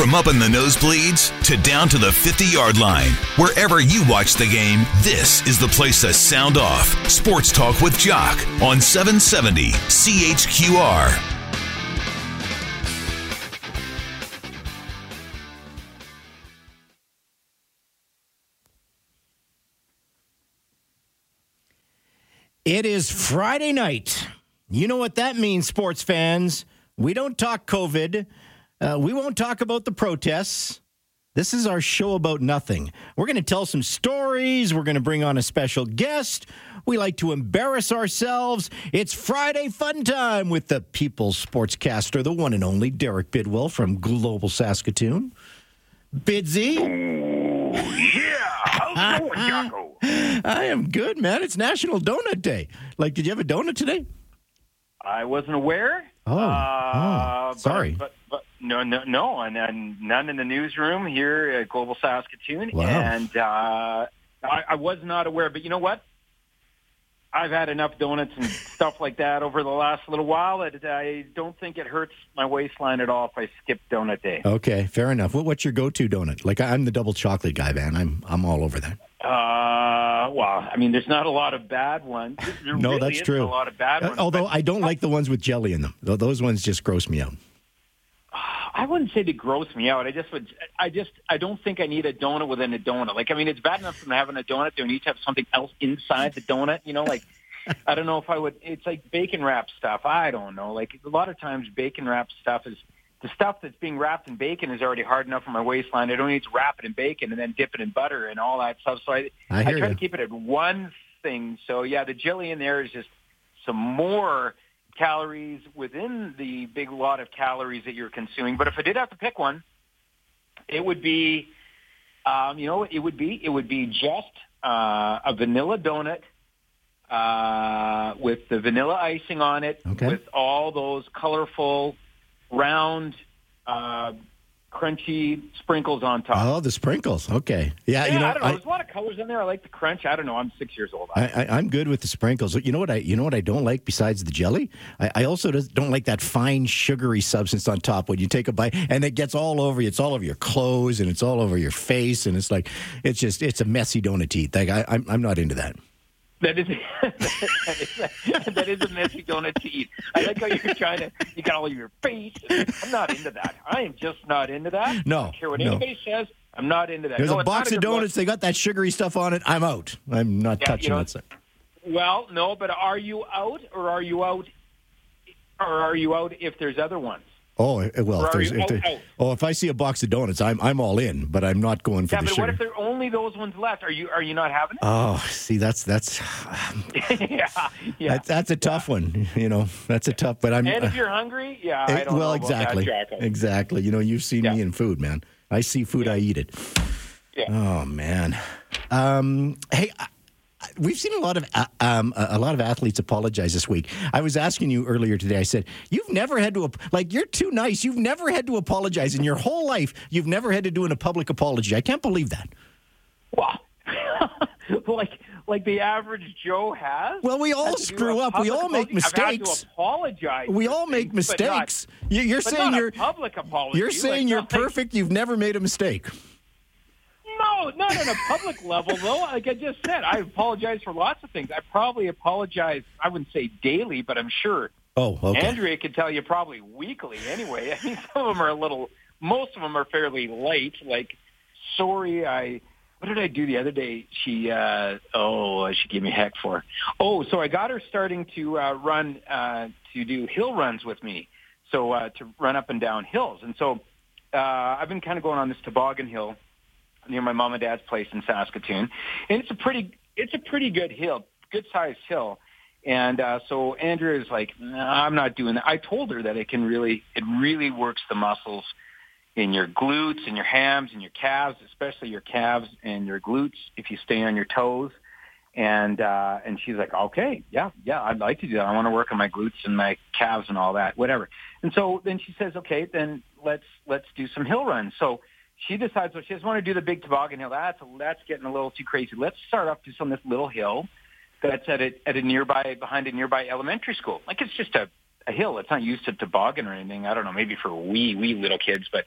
From up in the nosebleeds to down to the 50 yard line, wherever you watch the game, this is the place to sound off. Sports Talk with Jock on 770 CHQR. It is Friday night. You know what that means, sports fans. We don't talk COVID. Uh, we won't talk about the protests. This is our show about nothing. We're going to tell some stories. We're going to bring on a special guest. We like to embarrass ourselves. It's Friday fun time with the People's Sportscaster, the one and only Derek Bidwell from Global Saskatoon. Bidsy. Yeah, how's it going, Jocko? I am good, man. It's National Donut Day. Like, did you have a donut today? I wasn't aware. Oh, Uh, oh, sorry. But, but, but no, no, no, and, and none in the newsroom here at Global Saskatoon. Wow. And uh, I, I was not aware. But you know what? I've had enough donuts and stuff like that over the last little while that I don't think it hurts my waistline at all if I skip donut day. Okay, fair enough. What, what's your go-to donut? Like, I'm the double chocolate guy, man. I'm I'm all over that. Uh, well, I mean, there's not a lot of bad ones. There No, really that's true. A lot of bad Uh, ones. although but- I don't like the ones with jelly in them. Th- Those ones just gross me out. I wouldn't say they gross me out. I just would. I just. I don't think I need a donut within a donut. Like, I mean, it's bad enough from having a donut. Do I need to have something else inside the donut? You know, like. I don't know if I would. It's like bacon wrap stuff. I don't know. Like a lot of times, bacon wrap stuff is the stuff that's being wrapped in bacon is already hard enough for my waistline. I don't need to wrap it in bacon and then dip it in butter and all that stuff. So I, I hear try you. to keep it at one thing. So yeah, the jelly in there is just some more calories within the big lot of calories that you're consuming. But if I did have to pick one, it would be, um, you know, it would be it would be just uh, a vanilla donut uh, with the vanilla icing on it, Okay. with all those colorful, round, uh, crunchy sprinkles on top. Oh, the sprinkles. Okay. Yeah, yeah, you know, I don't know. I, There's a lot of colors in there. I like the crunch. I don't know. I'm six years old. I, I, I'm good with the sprinkles. You know what I? You know what I don't like besides the jelly. I, I also don't like that fine sugary substance on top when you take a bite and it gets all over you. It's all over your clothes and it's all over your face and it's like it's just it's a messy donut to eat. Like I, I'm I'm not into that. That is, that is that is a messy donut to eat. I like how you're trying to you got all your face. I'm not into that. I am just not into that. No, I don't care what no. anybody says. I'm not into that. There's No, a box of donuts. They got that sugary stuff on it. I'm out. I'm not Yeah, touching you know, that. Well, no, but are you out or are you out or are you out if there's other ones? Oh eh, well, if there's if there, oh if I see a box of donuts, I'm I'm all in. But I'm not going for Yeah, the but sugar. what if there are only those ones left? Are you are you not having it? Oh, see, that's that's yeah, yeah. that's, that's a tough one. You know, that's a tough. But I'm and if uh, you're hungry, yeah, I eh, don't well, that, exactly, exactly. You know, you've seen me in food, man. I see food, I eat it. Yeah. Oh man. Um, hey. We've seen a lot of uh, um, a lot of athletes apologize this week. I was asking you earlier today. I said you've never had to like you're too nice. You've never had to apologize in your whole life. You've never had to do an, a public apology. I can't believe that. Wow. like like the average Joe has. Well, we all Has to do screw up. We all make apology? I've had mistakes. apologize. We all make things, not- mistakes. You- You're saying not you're public apology. you're Like, saying you're nothing- perfect. You've never made a mistake. No, not on a public level though. Like I just said, I apologize for lots of things. I probably apologize. I wouldn't say daily, but I'm sure Oh, okay. Andrea could tell you probably weekly. Anyway, I mean, some of them are a little. Most of them are fairly light. Like, sorry, I. What did I do the other day? She, uh, oh, she gave me heck for. Oh, so I got her starting to uh, run, uh, to do hill runs with me. So uh, to run up and down hills, and so uh, I've been kind of going on this toboggan hill near my mom and dad's place in Saskatoon, and it's a pretty, it's a pretty good hill, good sized hill. And uh, so Andrea is like, nah, I'm not doing that. I told her that it can really, it really works the muscles in your glutes and your hams and your calves, especially your calves and your glutes if you stay on your toes. And uh, and she's like, okay, yeah, yeah, I'd like to do that. I want to work on my glutes and my calves and all that, whatever. And so then she says, okay, then let's let's do some hill runs. So she decides, well, she doesn't want to do the big toboggan hill. That's that's getting a little too crazy. Let's start off just on this little hill that's at a at a nearby behind a nearby elementary school. Like it's just a a hill. It's not used to toboggan or anything. I don't know, maybe for wee wee little kids, but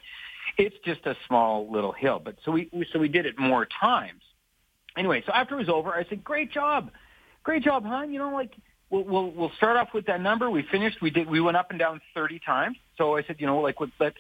it's just a small little hill. But so we, so we did it more times. Anyway, so after it was over, I said, "Great job, great job, hon. You know, like we'll we'll, we'll start off with that number. We finished. We did. We went up and down 30 times. So I said, you know, like let's."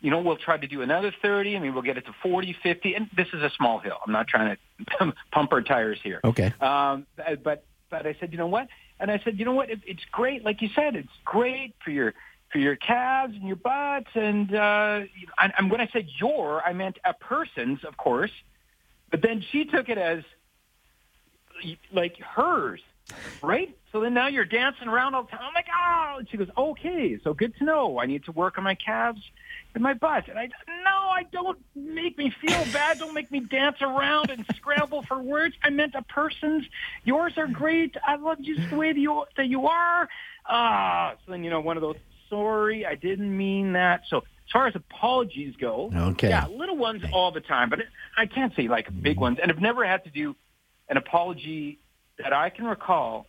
You know, we'll try to do another 30. I mean, we'll get it to 40, 50. And this is a small hill. I'm not trying to pump our tires here. Okay. Um, but but I said, you know what? And I said, you know what? It, it's great, like you said, it's great for your for your calves and your butts. And uh, I, I'm when I said your, I meant a person's, of course. But then she took it as like hers, right? So then now you're dancing around all the time. I'm like, oh, and she goes, okay, so good to know. I need to work on my calves and my butt. And I, no, I don't make me feel bad. Don't make me dance around and scramble for words. I meant a person's. Yours are great. I love you the way that you, that you are. Ah, so then, you know, one of those, sorry, I didn't mean that. So as far as apologies go, okay. yeah, little ones all the time, but I can't say like big ones. And I've never had to do an apology that I can recall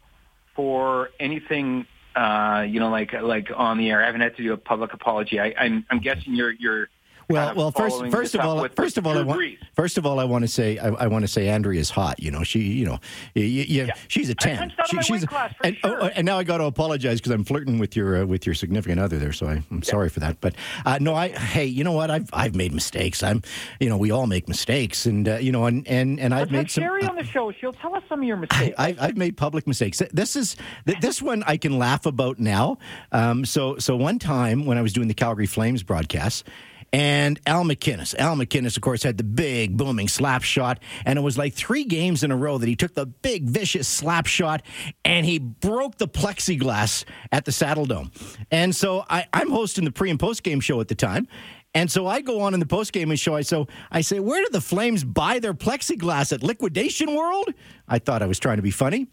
for anything uh, you know, like like on the air. I haven't had to do a public apology. I, I'm I'm guessing you're you're well, well, first, first of all, first of all, I want, first of all, I want to say, I, I want to say, Andrea's hot. You know, she, you know, you, you, yeah. she's a ten. She, she's a, and, sure. oh, and now I got to apologize because I'm flirting with your uh, with your significant other there. So I, am yeah. sorry for that. But uh, no, I, hey, you know what? I've I've made mistakes. I'm, you know, we all make mistakes, and uh, you know, and and and I've made some. Sherry on the show. She'll tell us some of your mistakes. I, have made public mistakes. This is this one I can laugh about now. Um, so so one time when I was doing the Calgary Flames broadcast and Al MacInnis. Al MacInnis, of course, had the big booming slap shot, and it was like three games in a row that he took the big vicious slap shot and he broke the plexiglass at the Saddledome. And so I, I'm hosting the pre and post game show at the time. And so I go on in the post game show. I so I say, where do the Flames buy their plexiglass at Liquidation World? I thought I was trying to be funny.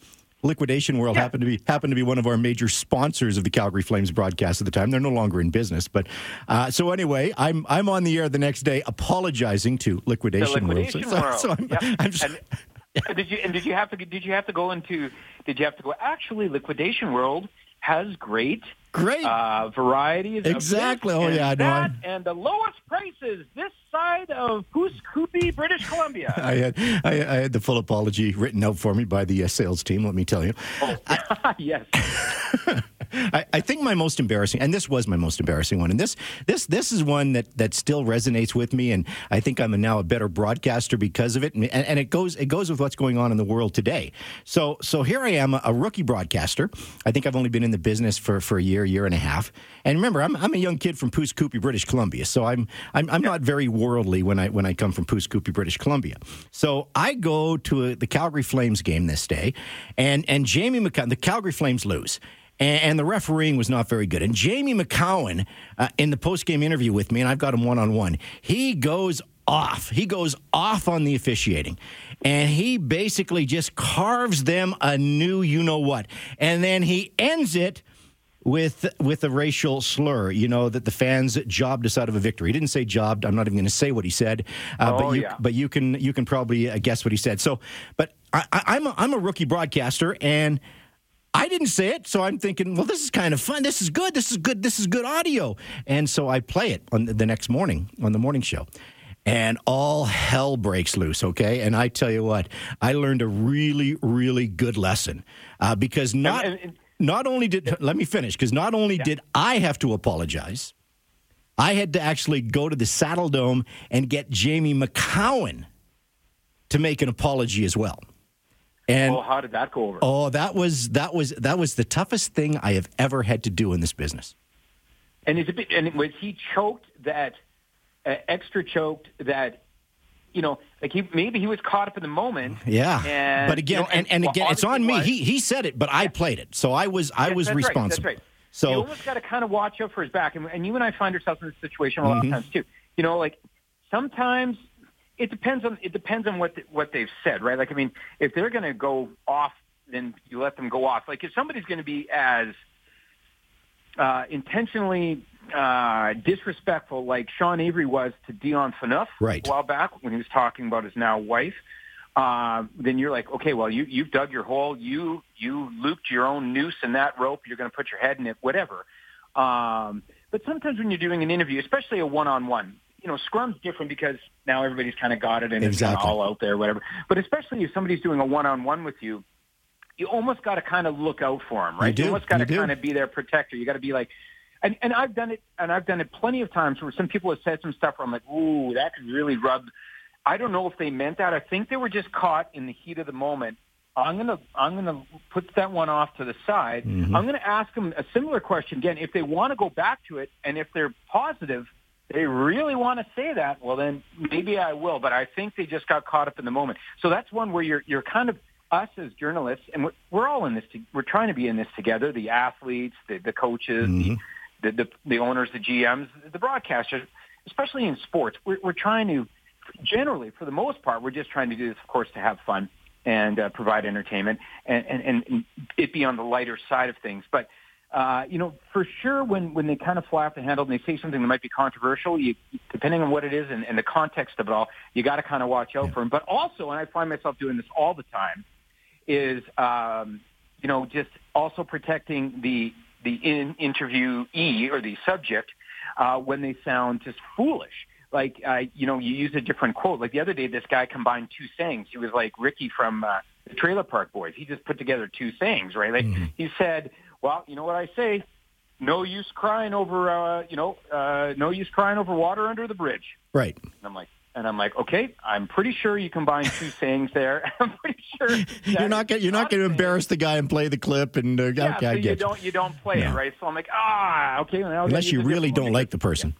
Liquidation World yeah. happened to be happened to be one of our major sponsors of the Calgary Flames broadcast at the time. They're no longer in business, but uh, so anyway, I'm I'm on the air the next day apologizing to Liquidation, liquidation World. World. So, so I'm, yep. I'm just, and, and did you and did you have to did you have to go into did you have to go actually Liquidation World has great great uh, varieties exactly oh yeah I know. that, and the lowest prices this side of Coupe, British Columbia. I had I, I, had the full apology written out for me by the uh, sales team. Let me tell you. Oh, yes. I, I, think my most embarrassing, and this was my most embarrassing one, and this this this is one that, that still resonates with me, and I think I'm a, now a better broadcaster because of it, and, and, it goes it goes with what's going on in the world today. So so here I am, a, a rookie broadcaster. I think I've only been in the business for, for a year, year and a half, and remember, I'm I'm a young kid from Coupe, British Columbia, so I'm I'm, I'm yeah. not very worldly when I when I come from Coupe, British Columbia. So I go to a, the Calgary Flames game this day, and and Jamie Macoun, the Calgary Flames lose. And, and the refereeing was not very good. And Jamie Macoun, uh, in the post game interview with me, and I've got him one on one, he goes off. He goes off on the officiating. And he basically just carves them a new you know what. And then he ends it with with a racial slur. You know that the fans jobbed us out of a victory. He didn't say jobbed. I'm not even going to say what he said, uh, oh, but you yeah. but you can you can probably uh, guess what he said. So, but I, I'm a, I'm a rookie broadcaster and. I didn't say it, so I'm thinking, well, this is kind of fun. This is good. This is good. This is good audio. And so I play it on the next morning on the morning show and all hell breaks loose. Okay, and I tell you what, I learned a really, really good lesson uh, because not and, and, not only did let me finish because not only yeah. did I have to apologize, I had to actually go to the Saddledome and get Jamie Macoun to make an apology as well. And oh, how did that go over? Oh, that was that was that was the toughest thing I have ever had to do in this business. And is it and was he choked that uh, extra choked that you know, like he maybe he was caught up in the moment. Yeah, and, but again, you know, and, and, and, again, it's on me. he he said it, but I played it, so I was I yes, was that's responsible. Right, that's right. So you almost got to kind of watch out for his back, and, and you and I find ourselves in this situation a lot mm-hmm. of times too. You know, like sometimes it depends on it depends on what the, what they've said, right? Like I mean, if they're going to go off, then you let them go off. Like if somebody's going to be as uh, intentionally uh, disrespectful like Sean Avery was to Dion Phaneuf right. a while back when he was talking about his now wife, uh, then you're like, okay, well, you, you've dug your hole. You, you looped your own noose in that rope. You're going to put your head in it, whatever. Um, but sometimes when you're doing an interview, especially a one-on-one, you know, scrum's different because now everybody's kind of got it and it's Exactly. kind of all out there, whatever. But especially if somebody's doing a one-on-one with you, you almost got to kind of look out for them, right? do. almost got to kind of be their protector. You got to be like, and and I've done it, and I've done it plenty of times where some people have said some stuff where I'm like, ooh, that could really rub. I don't know if they meant that. I think they were just caught in the heat of the moment. I'm gonna I'm gonna put that one off to the side. Mm-hmm. I'm gonna ask them a similar question again. If they want to go back to it, and if they're positive, they really want to say that, well then maybe I will. But I think they just got caught up in the moment. So that's one where you're you're kind of us as journalists, and we're, we're all in this. To, we're trying to be in this together. The athletes, the, the coaches, the, the the the owners, the GMs, the broadcasters, especially in sports. We're, we're trying to generally, for the most part, we're just trying to do this, of course, to have fun and uh, provide entertainment and, and- and it be on the lighter side of things. But, uh, you know, for sure, when, when they kind of fly off the handle and they say something that might be controversial, you, depending on what it is and, and the context of it all, you got to kind of watch out for them. But also, and I find myself doing this all the time, is, um, you know, just also protecting the, the in, interviewee or the subject uh, when they sound just foolish. Like uh, you know you use a different quote. Like the other day this guy combined two sayings. He was like ricky from uh, the trailer park boys. He just put together two sayings right? Like he said well you know what i say? No use crying over uh, you know uh, no use crying over water under the bridge. Right. and i'm like and i'm like okay i'm pretty sure you combine two sayings there. I'm pretty sure You're not gonna, you're not going to embarrass the guy and play the clip and uh, yeah, okay, so I you. don't you don't play No. it right? So i'm like ah okay well, unless you really don't like the person.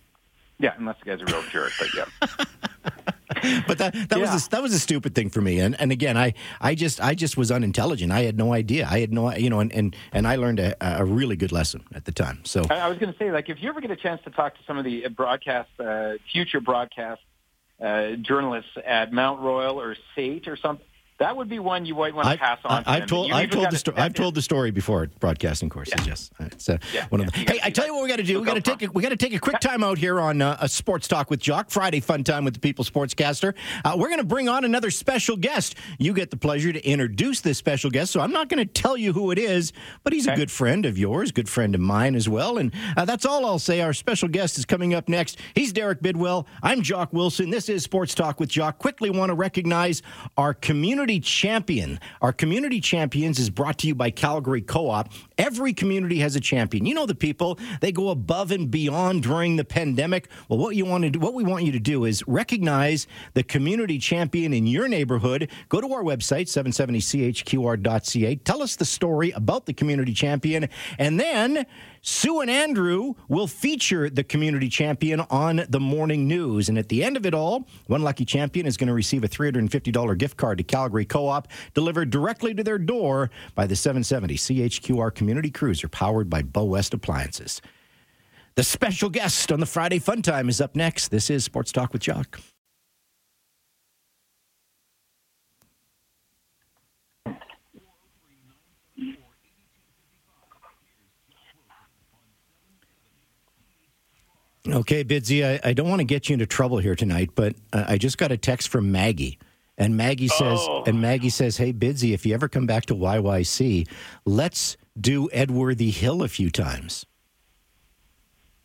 yeah unless the guy's a real jerk but yeah But that that Yeah. was a, that was a stupid thing for me. And and again, I I just I just was unintelligent. I had no idea. I had no you know and and, and I learned a, a really good lesson at the time. So I, I was going to say, like, if you ever get a chance to talk to some of the uh, broadcast, uh, future broadcast uh, journalists at Mount Royal or SAIT or something, that would be one you might want to pass on. I, have told I've told the story. I've told the story before broadcasting courses. Yes, it's uh, Yeah, one of yeah. them. You Hey, I tell you what we got to do. We got to take a, we got to take a quick time out here on uh, a sports talk with Jock Friday fun time with the People Sportscaster. Uh, we're going to bring on another special guest. You get the pleasure to introduce this special guest. So I'm not going to tell you who it is, but he's a good friend of yours, good friend of mine as well. And uh, that's all I'll say. Our special guest is coming up next. He's Derek Bidwell. I'm Jock Wilson. This is Sports Talk with Jock. Quickly want to recognize our community champion. Our community champions is brought to you by Calgary Co-op. Every community has a champion. You know the people. They go above and beyond during the pandemic. Well, what you want to do, what we want you to do is recognize the community champion in your neighborhood. Go to our website 770chqr.ca. Tell us the story about the community champion and then Sue and Andrew will feature the community champion on the morning news. And at the end of it all, one lucky champion is going to receive a $350 gift card to Calgary Co op delivered directly to their door by the 770 CHQR Community Cruiser powered by Bow West Appliances. The special guest on the Friday Fun Time is up next. This is Sports Talk with Jock. Okay, Bidsy, I, I don't want to get you into trouble here tonight, but uh, I just got a text from Maggie. And Maggie says, Oh. and Maggie says, "Hey, Bidsy, if you ever come back to YYC, let's do Edworthy Hill a few times."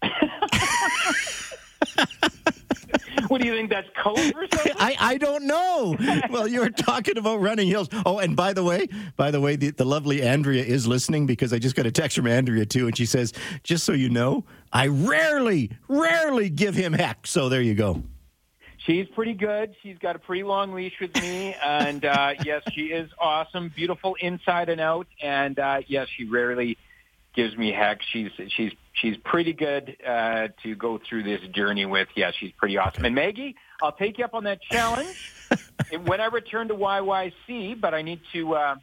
What do you think? That's code for something? I, I don't know. well, you were talking about running hills. Oh, and by the way, by the way, the, the lovely Andrea is listening because I just got a text from Andrea too, and she says, "Just so you know, I rarely, rarely give him heck." So there you go. She's pretty good. She's got a pretty long leash with me, and uh, yes, she is awesome, beautiful inside and out. And uh, yes, she rarely gives me heck. She's she's she's pretty good uh, to go through this journey with. Yes, she's pretty awesome. And Maggie, I'll take you up on that challenge when I return to YYC. But I need to uh,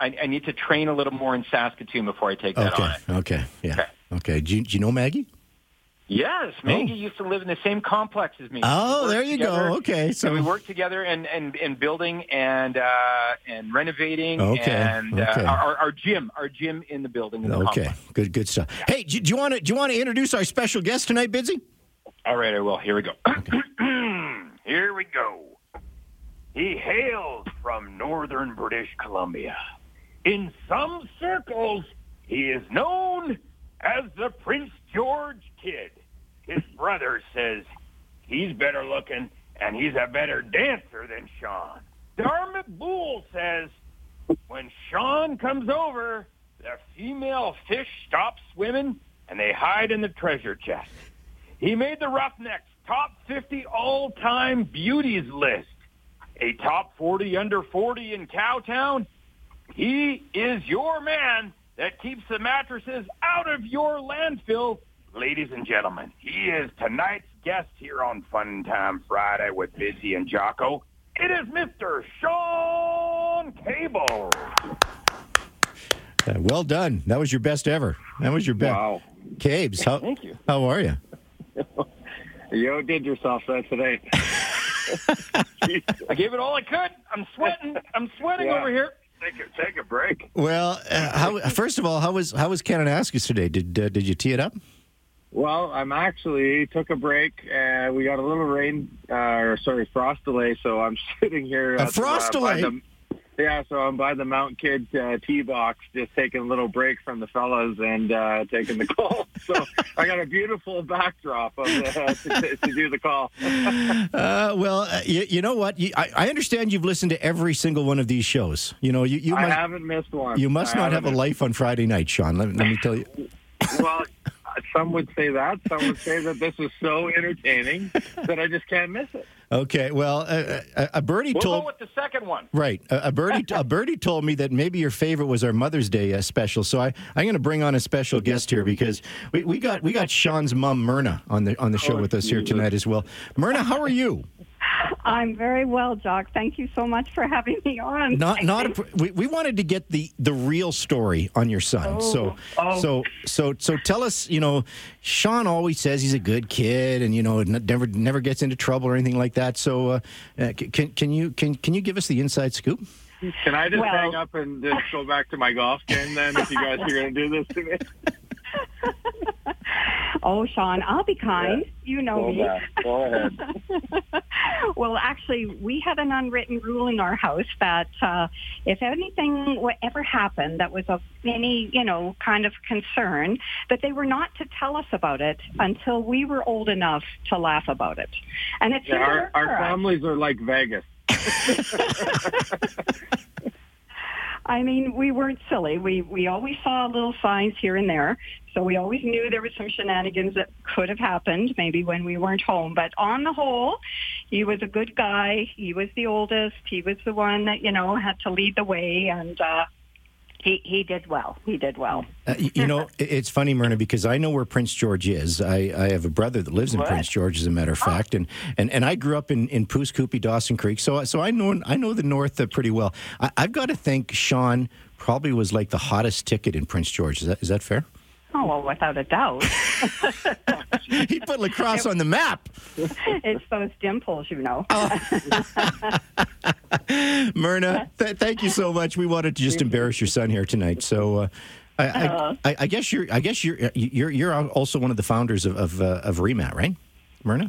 I, I need to train a little more in Saskatoon before I take that Okay, on. okay, yeah, Okay. okay. Do you, do you know Maggie? Yes, Maggie used to live in the same complex as me. Oh, there you together. go. Okay, So we worked together and and, and building and uh, and renovating Okay, and uh, okay. our, our- our gym, our gym in the building. In the okay, good, good stuff. Hey, do, do you want to do you want to introduce our special guest tonight, Bidsy? All right, I will. Here we go. Here we go. He hails from northern British Columbia. In some circles, he is known as the Prince George Kid. His brother says he's better looking and he's a better dancer than Sean. Darmit Boole says when Sean comes over, the female fish stop swimming and they hide in the treasure chest. He made the Roughnecks top 50 all-time beauties list. A top 40 under 40 in Cowtown. He is your man that keeps the mattresses out of your landfill. Ladies and gentlemen, he is tonight's guest here on Fun Time Friday with Bidsy and Jocko. It is Mr. Sean Cable. Uh, well done. That was your best ever. That was your best. Wow. Cabes, how, Thank you. how are you? You did yourself there today. I gave it all I could. I'm sweating. I'm sweating Yeah. over here. Take a, take a break. Well, uh, how, first of all, how was how was Kananaskis today? Did uh, did you tee it up? Well, I'm actually took a break. Uh, we got a little rain, uh, or sorry, frost delay. So I'm sitting here. A the- frost uh, delay? the- yeah, so I'm by the Mount Kidd uh, tee box, just taking a little break from the fellas and uh, taking the call. So I got a beautiful backdrop of the, to, to do the call. Uh, well, uh, you, you know what? You, I, I understand you've listened to every single one of these shows. You know, you, you I must haven't missed one. you must I not have a life on Friday night, Sean. Let, let me tell you. well, some would say that. Some would say that this is so entertaining that I just can't miss it. Okay, well, uh, uh, a birdie We'll told go with the second one. right. A, a birdie a birdie told me that maybe your favorite was our Mother's Day uh, special. So I I'm going to bring on a special guest here because we, we got we got Sean's mom Myrna on the on the show Oh, with us here tonight as well. Myrna, how are you? I'm very well, Jock. Thank you so much for having me on. Not not a, we, we wanted to get the the real story on your son. So Oh. so so so tell us, you know, Sean always says he's a good kid and you know never never gets into trouble or anything like that. So uh, uh, can can you can can you give us the inside scoop? Can I just Well- hang up and just go back to my golf game then if you guys are going to do this to me? Oh, Sean, I'll be kind. You know Go me. back. Go ahead. well, actually, we had an unwritten rule in our house that uh, if anything ever happened that was of any, you know, kind of concern, that they were not to tell us about it until we were old enough to laugh about it. And it's Yeah, our, our families are like Vegas. I mean, we weren't silly. We we always saw little signs here and there, so we always knew there was some shenanigans that could have happened, maybe when we weren't home. But on the whole, he was a good guy. He was the oldest. He was the one that you know had to lead the way, and uh, he he did well. He did well. Uh, you know, it's funny, Myrna, because I know where Prince George is. I, I have a brother that lives in What? Prince George, as a matter of fact, and, and, and I grew up in in Pouce Coupe, Dawson Creek, so so I know I know the North uh, pretty well. I, I've got to think Sean probably was like the hottest ticket in Prince George. Is that is that fair? Oh well, without a doubt, he put lacrosse on the map. it's those dimples, you know. Myrna, th- thank you so much. We wanted to just embarrass your son here tonight. So, uh, I, I, I, I guess you're, I guess you're, you're, you're also one of the founders of of, uh, of ReMatt, right, Myrna?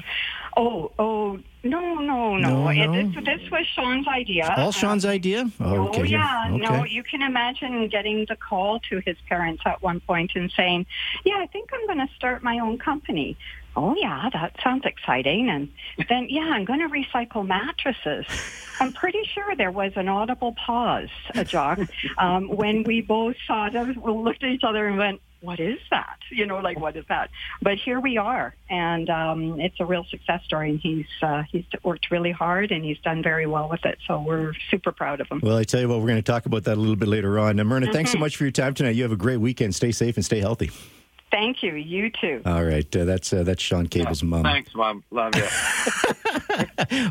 Oh oh no no no! No, It- no. this, this was Sean's idea. All Uh, Sean's idea. Oh, okay. yeah. Okay. No, you can imagine getting the call to his parents at one point and saying, yeah, I think I'm going to start my own company. Oh, yeah, that sounds exciting. And then, yeah, I'm going to recycle mattresses. I'm pretty sure there was an audible pause, jock, um, when we both saw it. We looked at each other and went, what is that? You know, like, what is that? But here we are, and um, it's a real success story. And he's uh, he's worked really hard, and he's done very well with it. So we're super proud of him. Well, I tell you what, we're going to talk about that a little bit later on. Now, Myrna, thanks so much for your time tonight. You have a great weekend. Stay safe and stay healthy. Thank you. You too. All right, uh, that's uh, that's Sean Cable's mom. Thanks, Mom. Love you.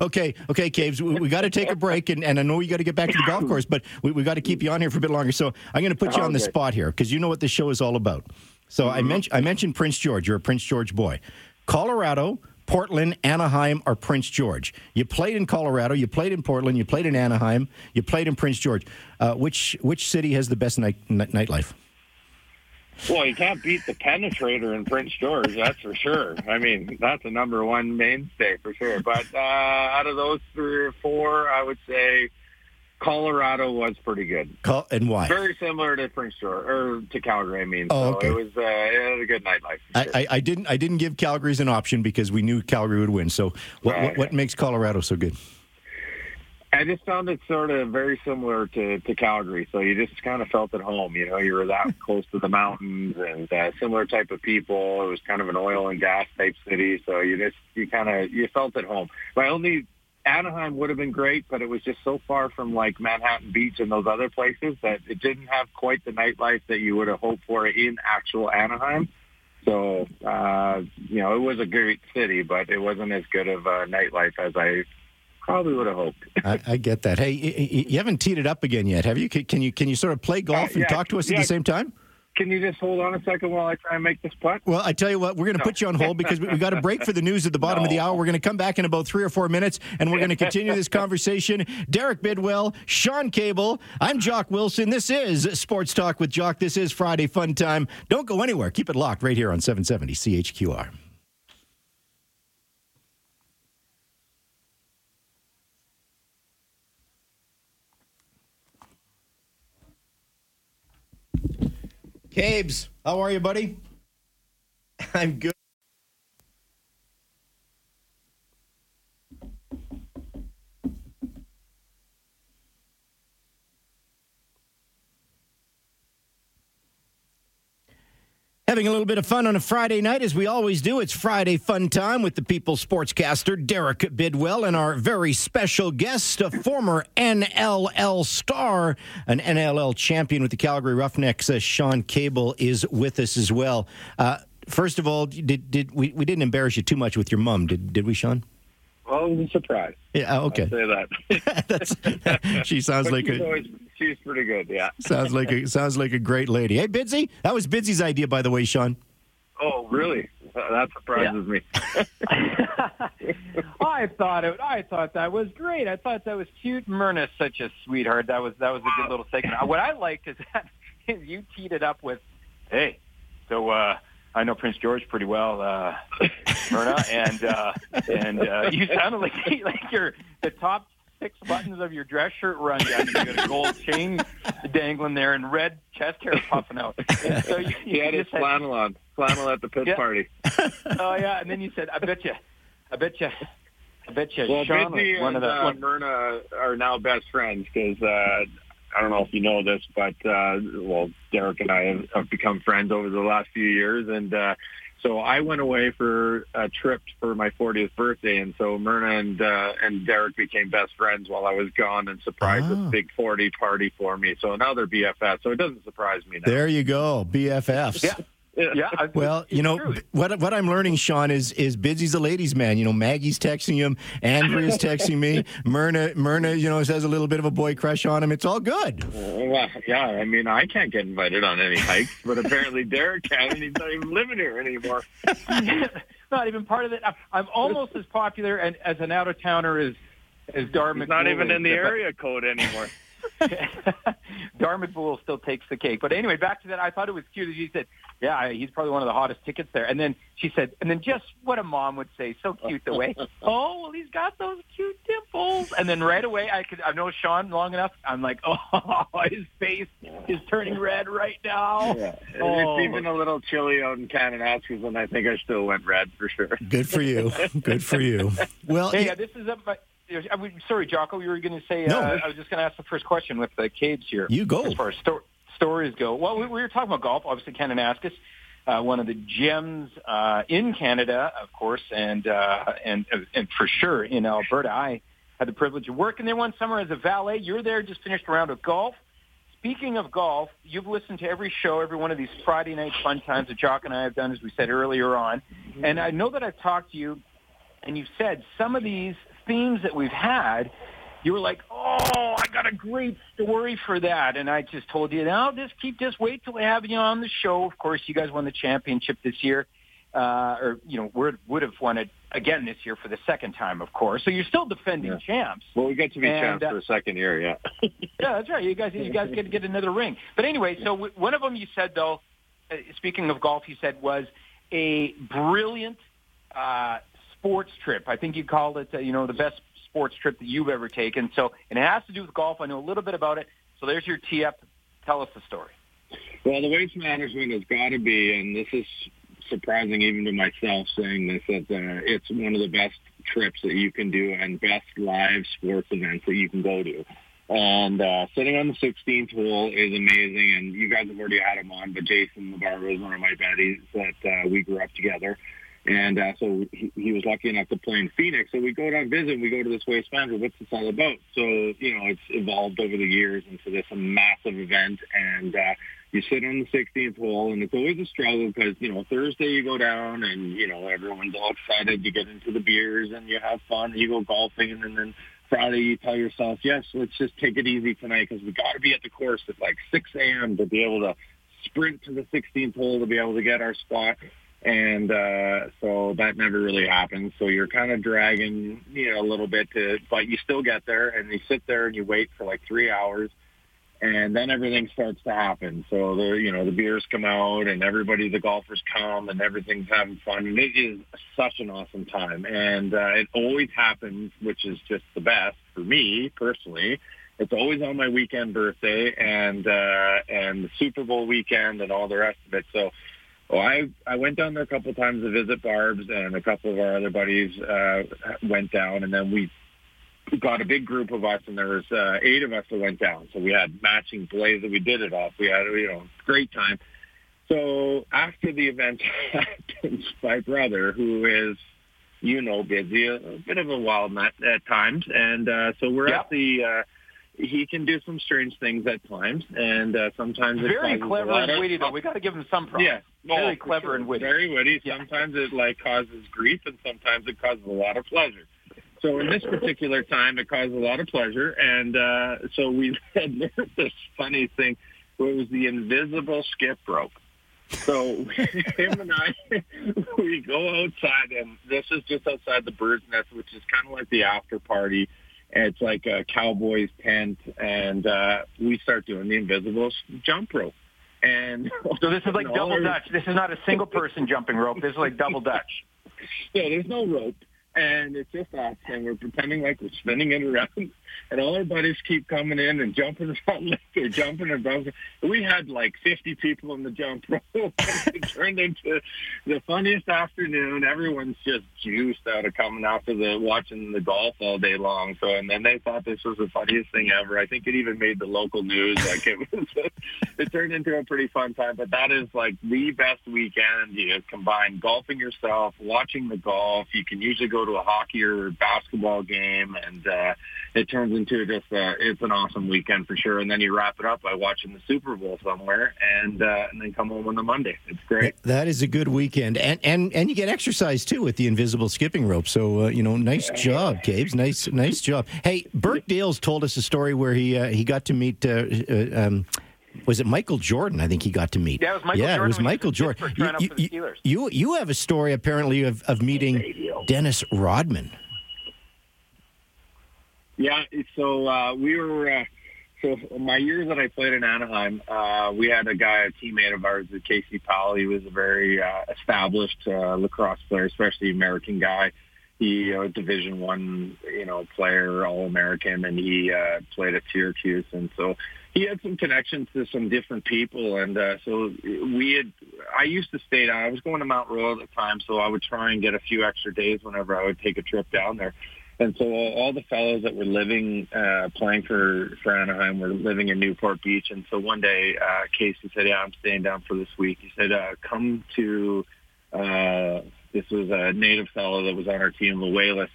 Okay, okay, Cabes, we, we got to take a break, and, and I know you got to get back to the golf course, but we, we got to keep you on here for a bit longer. So I'm going to put you on the Okay. spot here because you know what this show is all about. So I mentioned I mentioned Prince George. You're a Prince George boy. Colorado, Portland, Anaheim, or Prince George. You played in Colorado. You played in Portland. You played in Anaheim. You played in Prince George. Uh, which which city has the best night, night nightlife? Well, you can't beat the penetrator in Prince George, that's for sure. I mean, that's a number one mainstay for sure. But uh, out of those three or four, I would say Colorado was pretty good. Col- and why? Very similar to Prince George or to Calgary. I mean, Oh, so okay. it was uh, it had a good nightlife. for I. I, I didn't. I didn't give Calgary's an option because we knew Calgary would win. So, what, Right. what, what makes Colorado so good? I just found it sort of very similar to, to Calgary. So you just kind of felt at home. You know, you were that close to the mountains and uh, similar type of people. It was kind of an oil and gas type city. So you just, you kind of, you felt at home. My only, Anaheim would have been great, but it was just so far from like Manhattan Beach and those other places that it didn't have quite the nightlife that you would have hoped for in actual Anaheim. So, uh, you know, it was a great city, but it wasn't as good of a nightlife as I probably would have hoped. I, I get that. Hey, y- y- you haven't teed it up again yet, have you? Can, can you can you sort of play golf Uh, and talk to us at the same time? Can you just hold on a second while I try and make this putt? Well, I tell you what, we're going to No. put you on hold because we, we got a break for the news at the bottom of the hour. We're going to come back in about three or four minutes, and we're going to continue this conversation. Derek Bidwell, Sean Cable, I'm Jock Wilson. This is Sports Talk with Jock. This is Friday Fun Time. Don't go anywhere. Keep it locked right here on 770 CHQR. Cabes, how are you, buddy? I'm good. Having a little bit of fun on a Friday night, as we always do. It's Friday fun time with the people Sportscaster, Derek Bidwell, and our very special guest, a former NLL star, an NLL champion with the Calgary Roughnecks, uh, Sean Cable, is with us as well. Uh, first of all, did, did we, we didn't embarrass you too much with your mom, did, did we, Sean? Well, it was a surprise. Yeah, uh, okay. I'll say that. That's, she sounds But like a always, she's pretty good, yeah. sounds like a sounds like a great lady. Hey, Bidsy, that was Bidsy's idea, by the way, Sean. Oh, really? That surprises me. I thought it. I thought that was great. I thought that was cute. Myrna's such a sweetheart. That was that was a good little segment. What I liked is that you teed it up with, "Hey, so uh, I know Prince George pretty well, uh, Myrna, and uh, and uh, you sounded like like you're the top six buttons of your dress shirt were undone. You got a gold chain dangling there and red chest hair puffing out. And so you, He had his flannel on. Flannel at the pit Yeah. party. Oh yeah, and then you said, "I bet you, I bet you, I bet you." Well, Sean was one and of the uh, one, Myrna are now best friends because uh, I don't know if you know this, but uh, well, Derek and I have, have become friends over the last few years, and uh, so I went away for a trip for my 40th birthday, and so Myrna and uh, and Derek became best friends while I was gone, and surprised Ah. a big 40 party for me. So now they're BFFs, so it doesn't surprise me now. There you go, BFFs. Yeah. Yeah. Well, you know true. what what I'm learning, Sean, is is Bidsy's a ladies' man. You know, Maggie's texting him, Andrea's texting me, Myrna Myrna, you know, has a little bit of a boy crush on him. It's all good. Well, yeah, I mean, I can't get invited on any hikes, but apparently Derek can, and he's not even living here anymore. not even part of it. I'm, I'm almost as popular and as an out of towner as as Dar He's not even in the but- area code anymore. Dar McBool still takes the cake. But anyway, back to that. I thought it was cute that she said, "Yeah, he's probably one of the hottest tickets there." And then she said, and then just what a mom would say, so cute the way, "Oh, well, he's got those cute dimples." And then right away, I could I've known Sean long enough. I'm like, "Oh, his face is turning red right now." Yeah. Oh. It's even a little chilly out in Kananaskis, and I think I still went red for sure. Good for you. Good for you. Well, Hey, y- uh, this is a. but- I mean, sorry, Jocko. You were going to say. No. Uh, I was just going to ask the first question with the Cabes here. You go. As far as sto- stories go, well, we, we were talking about golf. Obviously, Kananaskis, uh, one of the gems uh, in Canada, of course, and uh, and and for sure in Alberta. I had the privilege of working there one summer as a valet. You're there, just finished a round of golf. Speaking of golf, you've listened to every show, every one of these Friday night fun times that Jock and I have done, as we said earlier on. And I know that I've talked to you, and you've said some of these themes that we've had, you were like, "Oh, I got a great story for that," and I just told you, "Now, just keep, just wait till I have you on the show." Of course, you guys won the championship this year, uh, or you know, would would have won it again this year for the second time, of course. So you're still defending Yeah. champs. Well, we get to be And, champs uh, for a second year, yeah. Yeah, that's right. You guys, you guys get to get another ring. But anyway, so w- one of them you said though, uh, speaking of golf, you said was a brilliant uh, sports trip. I think you called it, uh, you know, the best sports trip that you've ever taken. So, and it has to do with golf. I know a little bit about it. So there's your tee up. Tell us the story. Well, the waste management has got to be, and this is surprising even to myself saying this, that uh, it's one of the best trips that you can do and best live sports events that you can go to. And uh, sitting on the 16th hole is amazing. And you guys have already had him on, but Jason LaBarba is one of my buddies that uh, we grew up together. And uh, so he, he was lucky enough to play in Phoenix. So we go down visit. We go to this waste management. What's this all about? So you know, it's evolved over the years into this massive event. And uh, you sit on the 16th hole, and it's always a struggle because you know Thursday you go down, and you know everyone's all excited. You get into the beers and you have fun. And you go golfing, and then Friday you tell yourself, yes, let's just take it easy tonight because we got to be at the course at like 6 a.m. to be able to sprint to the 16th hole to be able to get our spot. And uh, so that never really happens. So you're kind of dragging, you know, a little bit to, but you still get there and you sit there and you wait for like three hours and then everything starts to happen. So the you know the beers come out and everybody the golfers come and everything's having fun and it is such an awesome time and uh, it always happens, which is just the best for me personally. It's always on my weekend birthday and uh, and the Super Bowl weekend and all the rest of it. So. Well, I I went down there a couple of times to visit Barb's, and a couple of our other buddies uh, went down, and then we got a big group of us, and there was uh, eight of us that went down. So we had matching blaze that we did it off. We had you know great time. So after the event my brother, who is you know busy, a, a bit of a wild nut at times, and uh, so we're at the. Uh, he can do some strange things at times, and uh, sometimes very clever and witty. Though we got to give him some props. Yeah, very Oh, clever and witty. Very witty. Yeah. Sometimes it like causes grief, and sometimes it causes a lot of pleasure. So in this particular time, it caused a lot of pleasure, and uh, so we had there's this funny thing. Where it was the invisible skip rope. So him and I, we go outside, and this is just outside the bird's nest, which is kind of like the after party. It's like a cowboy's tent, and uh, we start doing the invisible jump rope. And So this is like double Dutch. This is not a single person jumping rope. This is like double Dutch. Yeah, there's no rope. And it's just us, and we're pretending like we're spinning it around. And all our buddies keep coming in and jumping around like they're jumping and bouncing. We had like 50 people in the jump rope. it turned into the funniest afternoon. Everyone's just juiced out of coming after the watching the golf all day long. So, and then they thought this was the funniest thing ever. I think it even made the local news. Like it was, it turned into a pretty fun time. But that is like the best weekend. You combine golfing yourself, watching the golf. You can usually go to a hockey or basketball game, and uh, it turns into just uh, it's an awesome weekend for sure. And then you wrap it up by watching the Super Bowl somewhere, and uh, and then come home on the Monday. It's great. That is a good weekend, and and and you get exercise too with the invisible skipping rope. So uh, you know, nice job, Cabes. Nice, nice job. Hey, Burke Dales told us a story where he uh, he got to meet. Uh, uh, um, was it Michael Jordan? I think he got to meet. Yeah, it was Michael Yeah, Jordan it was when he was Michael Jordan. Pittsburgh trying out for the you, Steelers. you you have a story apparently of of meeting Dennis Rodman. Yeah, so uh, we were. Uh, so my years that I played in Anaheim, uh, we had a guy, a teammate of ours, Casey Powell. He was a very uh, established uh, lacrosse player, especially American guy. He uh, Division One, you know, player, All American, and he uh, played at Syracuse, and so he had some connections to some different people, and uh, so we had. I used to stay down. I was going to Mount Royal at the time, so I would try and get a few extra days whenever I would take a trip down there. And so all the fellows that were living, uh, playing for, for Anaheim were living in Newport Beach. And so one day, uh, Casey said, yeah, I'm staying down for this week. He said, uh, come to, uh, this was a native fellow that was on our team, Luelis.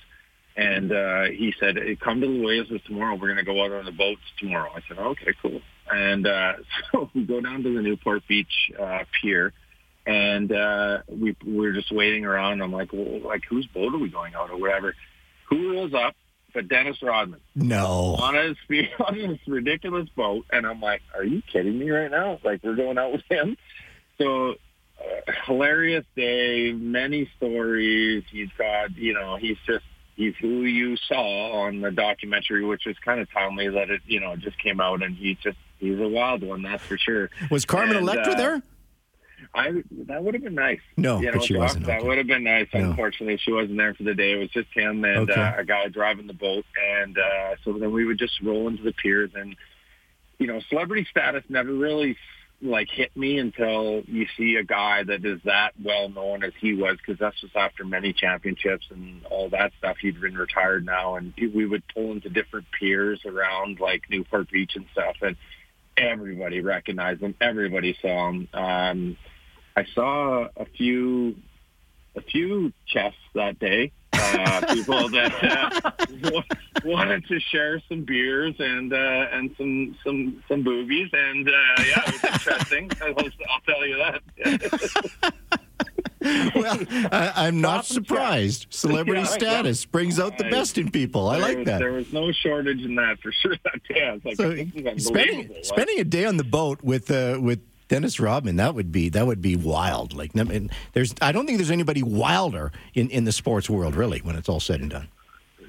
And, uh, he said, hey, come to Luelis tomorrow. We're going to go out on the boats tomorrow. I said, okay, cool. And, uh, so we go down to the Newport Beach, uh, pier and, uh, we, we were just waiting around. I'm like, well, like whose boat are we going out or whatever? Who rolls up but Dennis Rodman No, on his on this ridiculous boat, and I'm like, "Are you kidding me right now? Like we're going out with him?" So uh, hilarious day, many stories. He's got, you know, he's just he's who you saw on the documentary, which was kind of timely that it, you know, just came out, and he's just he's a wild one, that's for sure. was Carmen And, Electra uh, there? I that would have been nice. No, you know, but she Doc, wasn't. That okay. would have been nice. No. Unfortunately, she wasn't there for the day. It was just him and Okay. uh, a guy driving the boat, and uh, so then we would just roll into the piers. And you know, celebrity status never really like hit me until you see a guy that is that well known as he was, because that's just after many championships and all that stuff. He'd been retired now, and we would pull into different piers around like Newport Beach and stuff, and everybody recognized him. Everybody saw him. Um, I saw a few a few chests that day. Uh, people that uh, wanted to share some beers and uh, and some some some boobies, and uh, yeah, it was interesting. I'll, I'll tell you that. well, I, I'm not surprised. Celebrity Yeah, yeah. status brings out the best in people. I There like was- that. There was no shortage in that for sure. yeah, like, So spending spending a day on the boat with uh, with Dennis Rodman that would be that would be wild. Like there's I don't think there's anybody wilder in, in the sports world really when it's all said and done.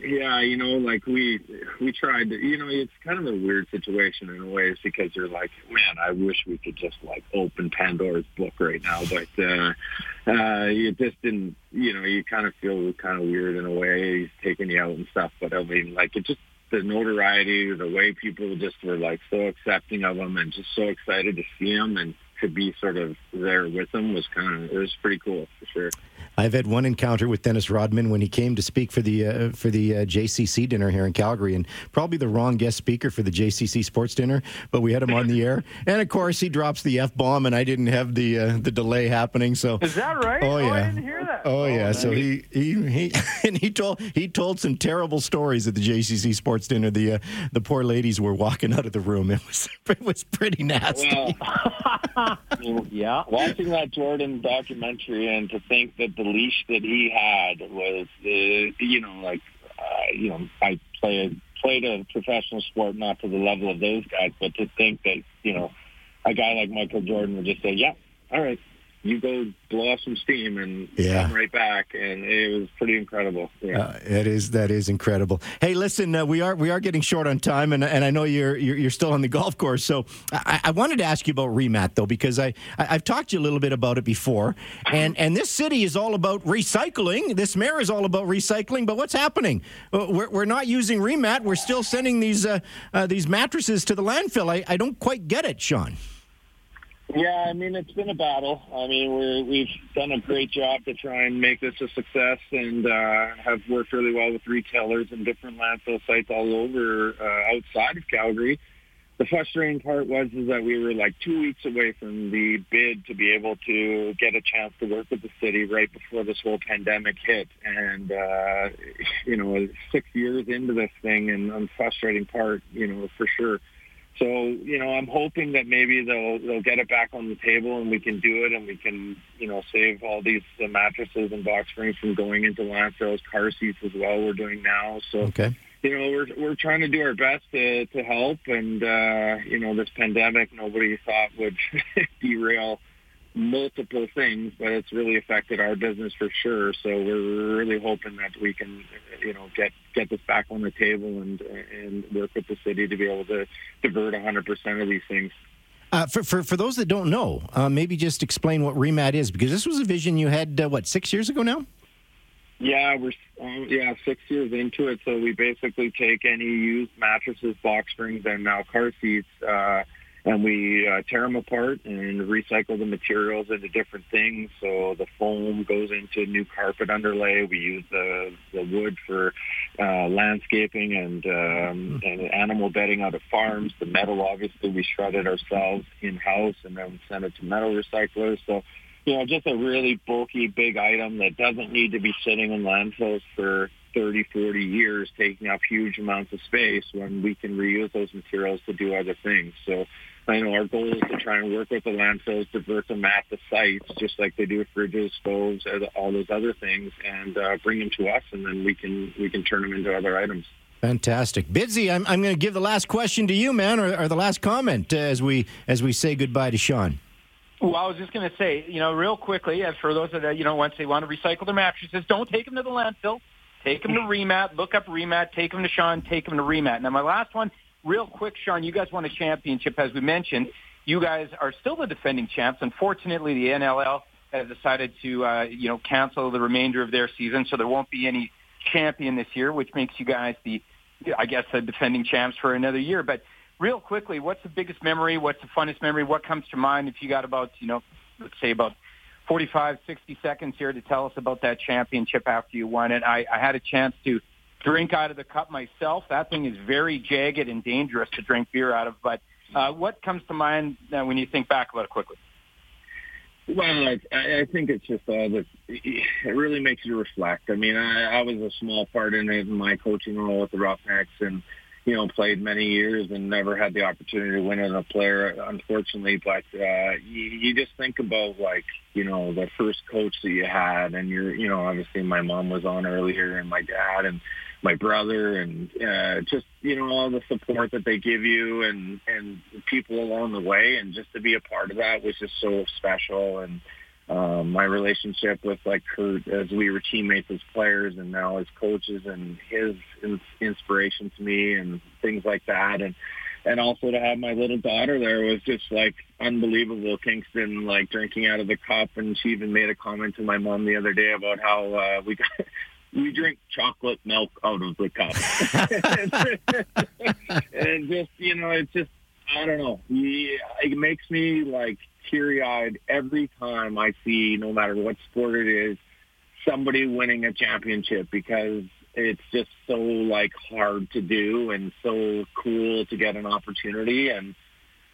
Yeah, you know, like we we tried to, you know, it's kind of a weird situation in a ways because you're like, man, I wish we could just like open Pandora's book right now, but uh uh you just didn't, you know, you kind of feel kind of weird in a way. He's taking you out and stuff, but I mean, like it just the notoriety, the way people just were like so accepting of him and just so excited to see him and to be sort of there with them was kind of it was pretty cool for sure. I've had one encounter with Dennis Rodman when he came to speak for the uh, for the uh, JCC dinner here in Calgary, and probably the wrong guest speaker for the JCC sports dinner. But we had him on the air, and of course he drops the f bomb, and I didn't have the uh, the delay happening. So Is that right? Oh, I yeah. didn't hear that. Oh yeah, so he, he he and he told he told some terrible stories at the JCC sports dinner. The uh, the poor ladies were walking out of the room. It was it was pretty nasty. Well, Yeah. watching that Jordan documentary and to think that the leash that he had was, uh, you know, like, uh, you know, I play a, played a professional sport, not to the level of those guys, but to think that, you know, a guy like Michael Jordan would just say, yeah, all right, you go blow off some steam and Yeah. come right back. And it was pretty incredible. Yeah. Uh, it is that is incredible. Hey, listen, uh, we are we are getting short on time, and and I know you're you're, you're still on the golf course. So I, I wanted to ask you about ReMatt though, because I, I I've talked to you a little bit about it before, and and this city is all about recycling. This mayor is all about recycling, but what's happening? We're, we're not using ReMatt. We're still sending these uh, uh, these mattresses to the landfill. I, I don't quite get it, Sean. Yeah, I mean it's been a battle. I mean we're, we've done a great job to try and make this a success, and uh, have worked really well with retailers and different landfill sites all over uh, outside of Calgary. The frustrating part was is that we were like two weeks away from the bid to be able to get a chance to work with the city right before this whole pandemic hit, and uh, you know six years into this thing, and the frustrating part, you know for sure. So, you know, I'm hoping that maybe they'll they'll get it back on the table and we can do it and we can, you know, save all these uh, mattresses and box springs from going into landfills, car seats as well. We're doing now. So, Okay. you know, we're we're trying to do our best to to help. And uh, you know, this pandemic, nobody thought would derail multiple things, but it's really affected our business for sure. So we're really hoping that we can, you know, get get this back on the table and and work with the city to be able to divert 100% of these things. Uh, for, for for those that don't know, uh, maybe just explain what ReMatt is, because this was a vision you had uh, what six years ago now. Yeah, we're um, yeah six years into it. So we basically take any used mattresses, box springs, and now car seats, uh, and we uh, tear them apart and recycle the materials into different things. So the foam goes into new carpet underlay. We use the the wood for uh, landscaping and um, and animal bedding out of farms. The metal, obviously, we shred it ourselves in house and then send it to metal recyclers. So you know, just a really bulky, big item that doesn't need to be sitting in landfills for 30, 40 years, taking up huge amounts of space when we can reuse those materials to do other things. So I know our goal is to try and work with the landfills, divert them at the sites, just like they do with fridges, stoves, all those other things, and uh, bring them to us, and then we can we can turn them into other items. Fantastic, Bidsy. I'm I'm going to give the last question to you, man, or, or the last comment uh, as we as we say goodbye to Sean. Well, I was just going to say, you know, real quickly, uh, for those that, uh, you know, once they want to recycle their mattresses, don't take them to the landfill. Take them to ReMatt. Look up ReMatt. Take them to Sean. Take them to ReMatt. Now, my last one, real quick, Sean, you guys won a championship, as we mentioned. you guys are still the defending champs. Unfortunately, the NLL has decided to, uh, you know, cancel the remainder of their season, so there won't be any champion this year, which makes you guys the, I guess, the defending champs for another year. But real quickly, what's the biggest memory? What's the funnest memory? What comes to mind if you got about, you know, let's say about 45, 60 seconds here to tell us about that championship after you won it. I, I had a chance to drink out of the cup myself. That thing is very jagged and dangerous to drink beer out of. But uh, what comes to mind uh, when you think back about it quickly? Well, I, I think it's just all that it really makes you reflect. I mean, I, I was a small part in it in my coaching role with the Roughnecks, and you know, played many years and never had the opportunity to win as a player, unfortunately. But uh, you, you just think about like, you know, the first coach that you had, and you're, you know, obviously my mom was on earlier, and my dad, and my brother, and uh, just you know all the support that they give you, and and people along the way, and just to be a part of that was just so special, and um, my relationship with like Kurt as we were teammates as players and now as coaches and his in- inspiration to me and things like that. And and also to have my little daughter there was just like unbelievable Kingston like drinking out of the cup. And she even made a comment to my mom the other day about how uh, we got we drink chocolate milk out of the cup. And just you know it's just I don't know. It makes me like teary-eyed every time I see, no matter what sport it is, somebody winning a championship because it's just so like hard to do and so cool to get an opportunity. And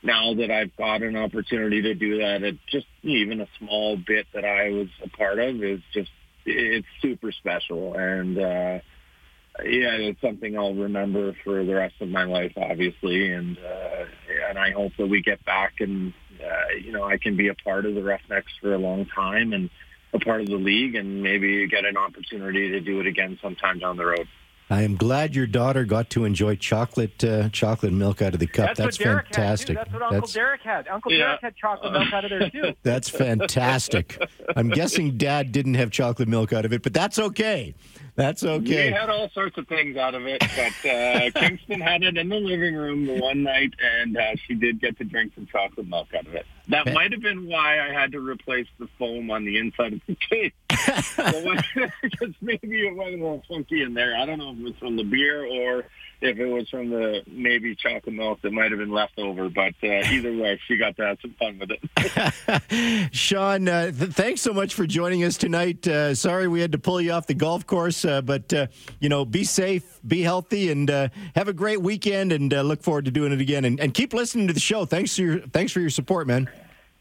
now that I've got an opportunity to do that, it just even a small bit that I was a part of is just it's super special. And uh, yeah, it's something I'll remember for the rest of my life, obviously. And uh, and I hope that we get back and uh, you know I can be a part of the Roughnecks for a long time and a part of the league, and maybe get an opportunity to do it again sometime down the road. I am glad your daughter got to enjoy chocolate uh, chocolate milk out of the cup. That's, that's fantastic. That's what Uncle that's, Derek had. Uncle yeah. Derek had chocolate milk out of there too. That's fantastic. I'm guessing Dad didn't have chocolate milk out of it, but that's okay. That's okay. We had all sorts of things out of it, but uh, Kingston had it in the living room the one night, and uh, she did get to drink some chocolate milk out of it. That might have been why I had to replace the foam on the inside of the case. Because maybe it went a little funky in there. I don't know if it was from the beer or if it was from the maybe chocolate milk that might have been left over. But uh, either way, she got to have some fun with it. Sean, uh, th- thanks so much for joining us tonight. Uh, sorry we had to pull you off the golf course, uh, but uh, you know, be safe, be healthy, and uh, have a great weekend. And look forward to doing it again. And, and keep listening to the show. Thanks for your thanks for your support, man.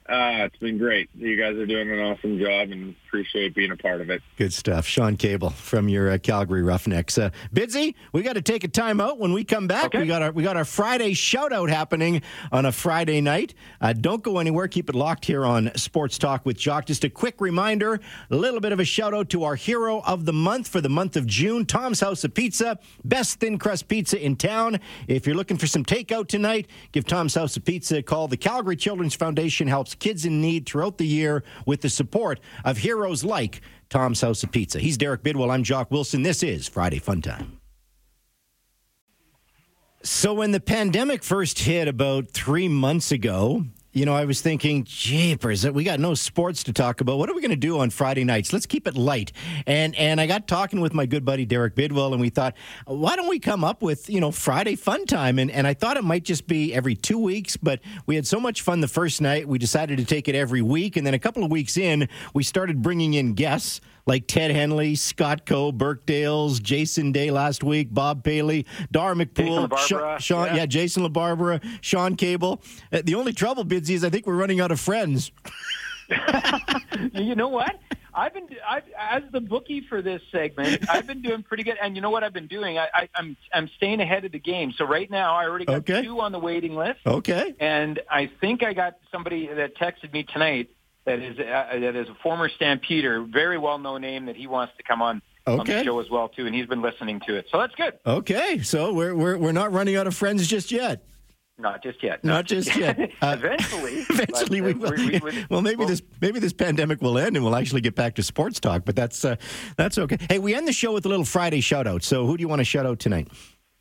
Uh, it's been great. You guys are doing an awesome job and appreciate being a part of it. Good stuff. Sean Cable from your uh, Calgary Roughnecks. Uh, Bidsy, we got to take a time out. When we come back, okay. we got our we got our Friday shout out happening on a Friday night. Uh, don't go anywhere. Keep it locked here on Sports Talk with Jock. Just a quick reminder, a little bit of a shout out to our hero of the month for the month of June, Tom's House of Pizza, best thin crust pizza in town. If you're looking for some takeout tonight, give Tom's House of Pizza a call. The Calgary Children's Foundation helps kids in need throughout the year with the support of heroes like Tom's House of Pizza. He's Derek Bidwell. I'm Jock Wilson. This is Friday Fun Time. So, when the pandemic first hit about three months ago, you know, I was thinking, jeepers, we got no sports to talk about. What are we going to do on Friday nights? Let's keep it light. And and I got talking with my good buddy Derek Bidwell, and we thought, why don't we come up with you know Friday fun time? And and I thought it might just be every two weeks, but we had so much fun the first night, we decided to take it every week. And then a couple of weeks in, we started bringing in guests like Ted Henley, Scott Coe, Birkdales, Jason Day last week, Bob Paley, Dar McPool, Sean, Sean yeah. yeah. Jason LaBarbera, Sean Cable. Uh, the only trouble, Bidsy, is I think we're running out of friends. you know what? I've been I've, as the bookie for this segment. I've been doing pretty good, and you know what I've been doing? I, I, I'm I'm staying ahead of the game. So right now, I already got okay. two on the waiting list. Okay, and I think I got somebody that texted me tonight that is uh, that is a former Stampeder, very well known name that he wants to come on. Okay. On the show as well too, and he's been listening to it, so that's good. Okay, so we're we're we're not running out of friends just yet. Not just yet. Not, Not just yet. Uh, eventually. eventually, we, will. We, we, well, maybe well, this maybe this pandemic will end and we'll actually get back to sports talk. But that's uh, that's okay. Hey, we end the show with a little Friday shout out. So, who do you want to shout out tonight?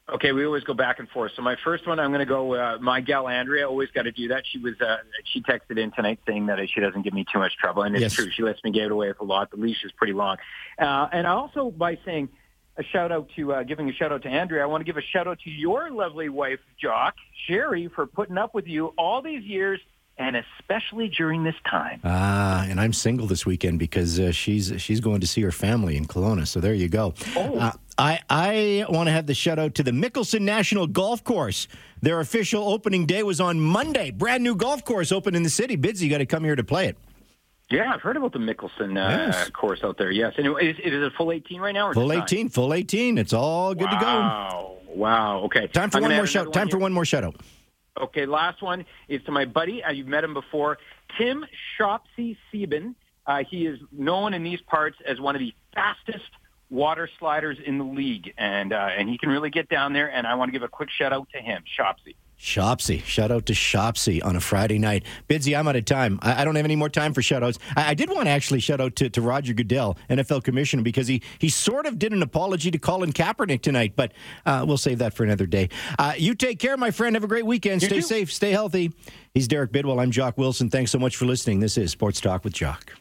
Okay, we always go back and forth. So my first one, I'm going to go. Uh, my gal Andrea always got to do that. She was uh, she texted in tonight saying that she doesn't give me too much trouble, and it's Yes. true. She lets me get away with a lot. The leash is pretty long, uh, and also by saying a shout out to uh, giving a shout out to Andrea, I want to give a shout out to your lovely wife, Jock Sherry, for putting up with you all these years, and especially during this time. Ah, and I'm single this weekend because uh, she's she's going to see her family in Kelowna. So there you go. Oh. Uh, I I want to have the shout out to the Mickelson National Golf Course. Their official opening day was on Monday. Brand new golf course open in the city. Bids, you got to come here to play it. Yeah, I've heard about the Mickelson uh, Yes. course out there. Yes, and it, is, it is a full 18 right now. Or Full? 18, full 18. It's all good to go. Wow. Wow. Okay. Time for I'm one more shout. another Time one for one more shout out. Okay, last one is to my buddy. Uh, you've met him before, Tim Shopsy Sieben. Uh, he is known in these parts as one of the fastest water sliders in the league, and uh, and he can really get down there. And I want to give a quick shout out to him, Shopsy. Shopsy. Shout out to Shopsy on a Friday night. Bidsy, I'm out of time. I, I don't have any more time for shout outs. I, I did want to actually shout out to, to Roger Goodell, NFL commissioner, because he, he sort of did an apology to Colin Kaepernick tonight, but uh, we'll save that for another day. Uh, you take care, my friend. Have a great weekend. You stay too. safe, stay healthy. He's Derek Bidwell. I'm Jock Wilson. Thanks so much for listening. This is Sports Talk with Jock.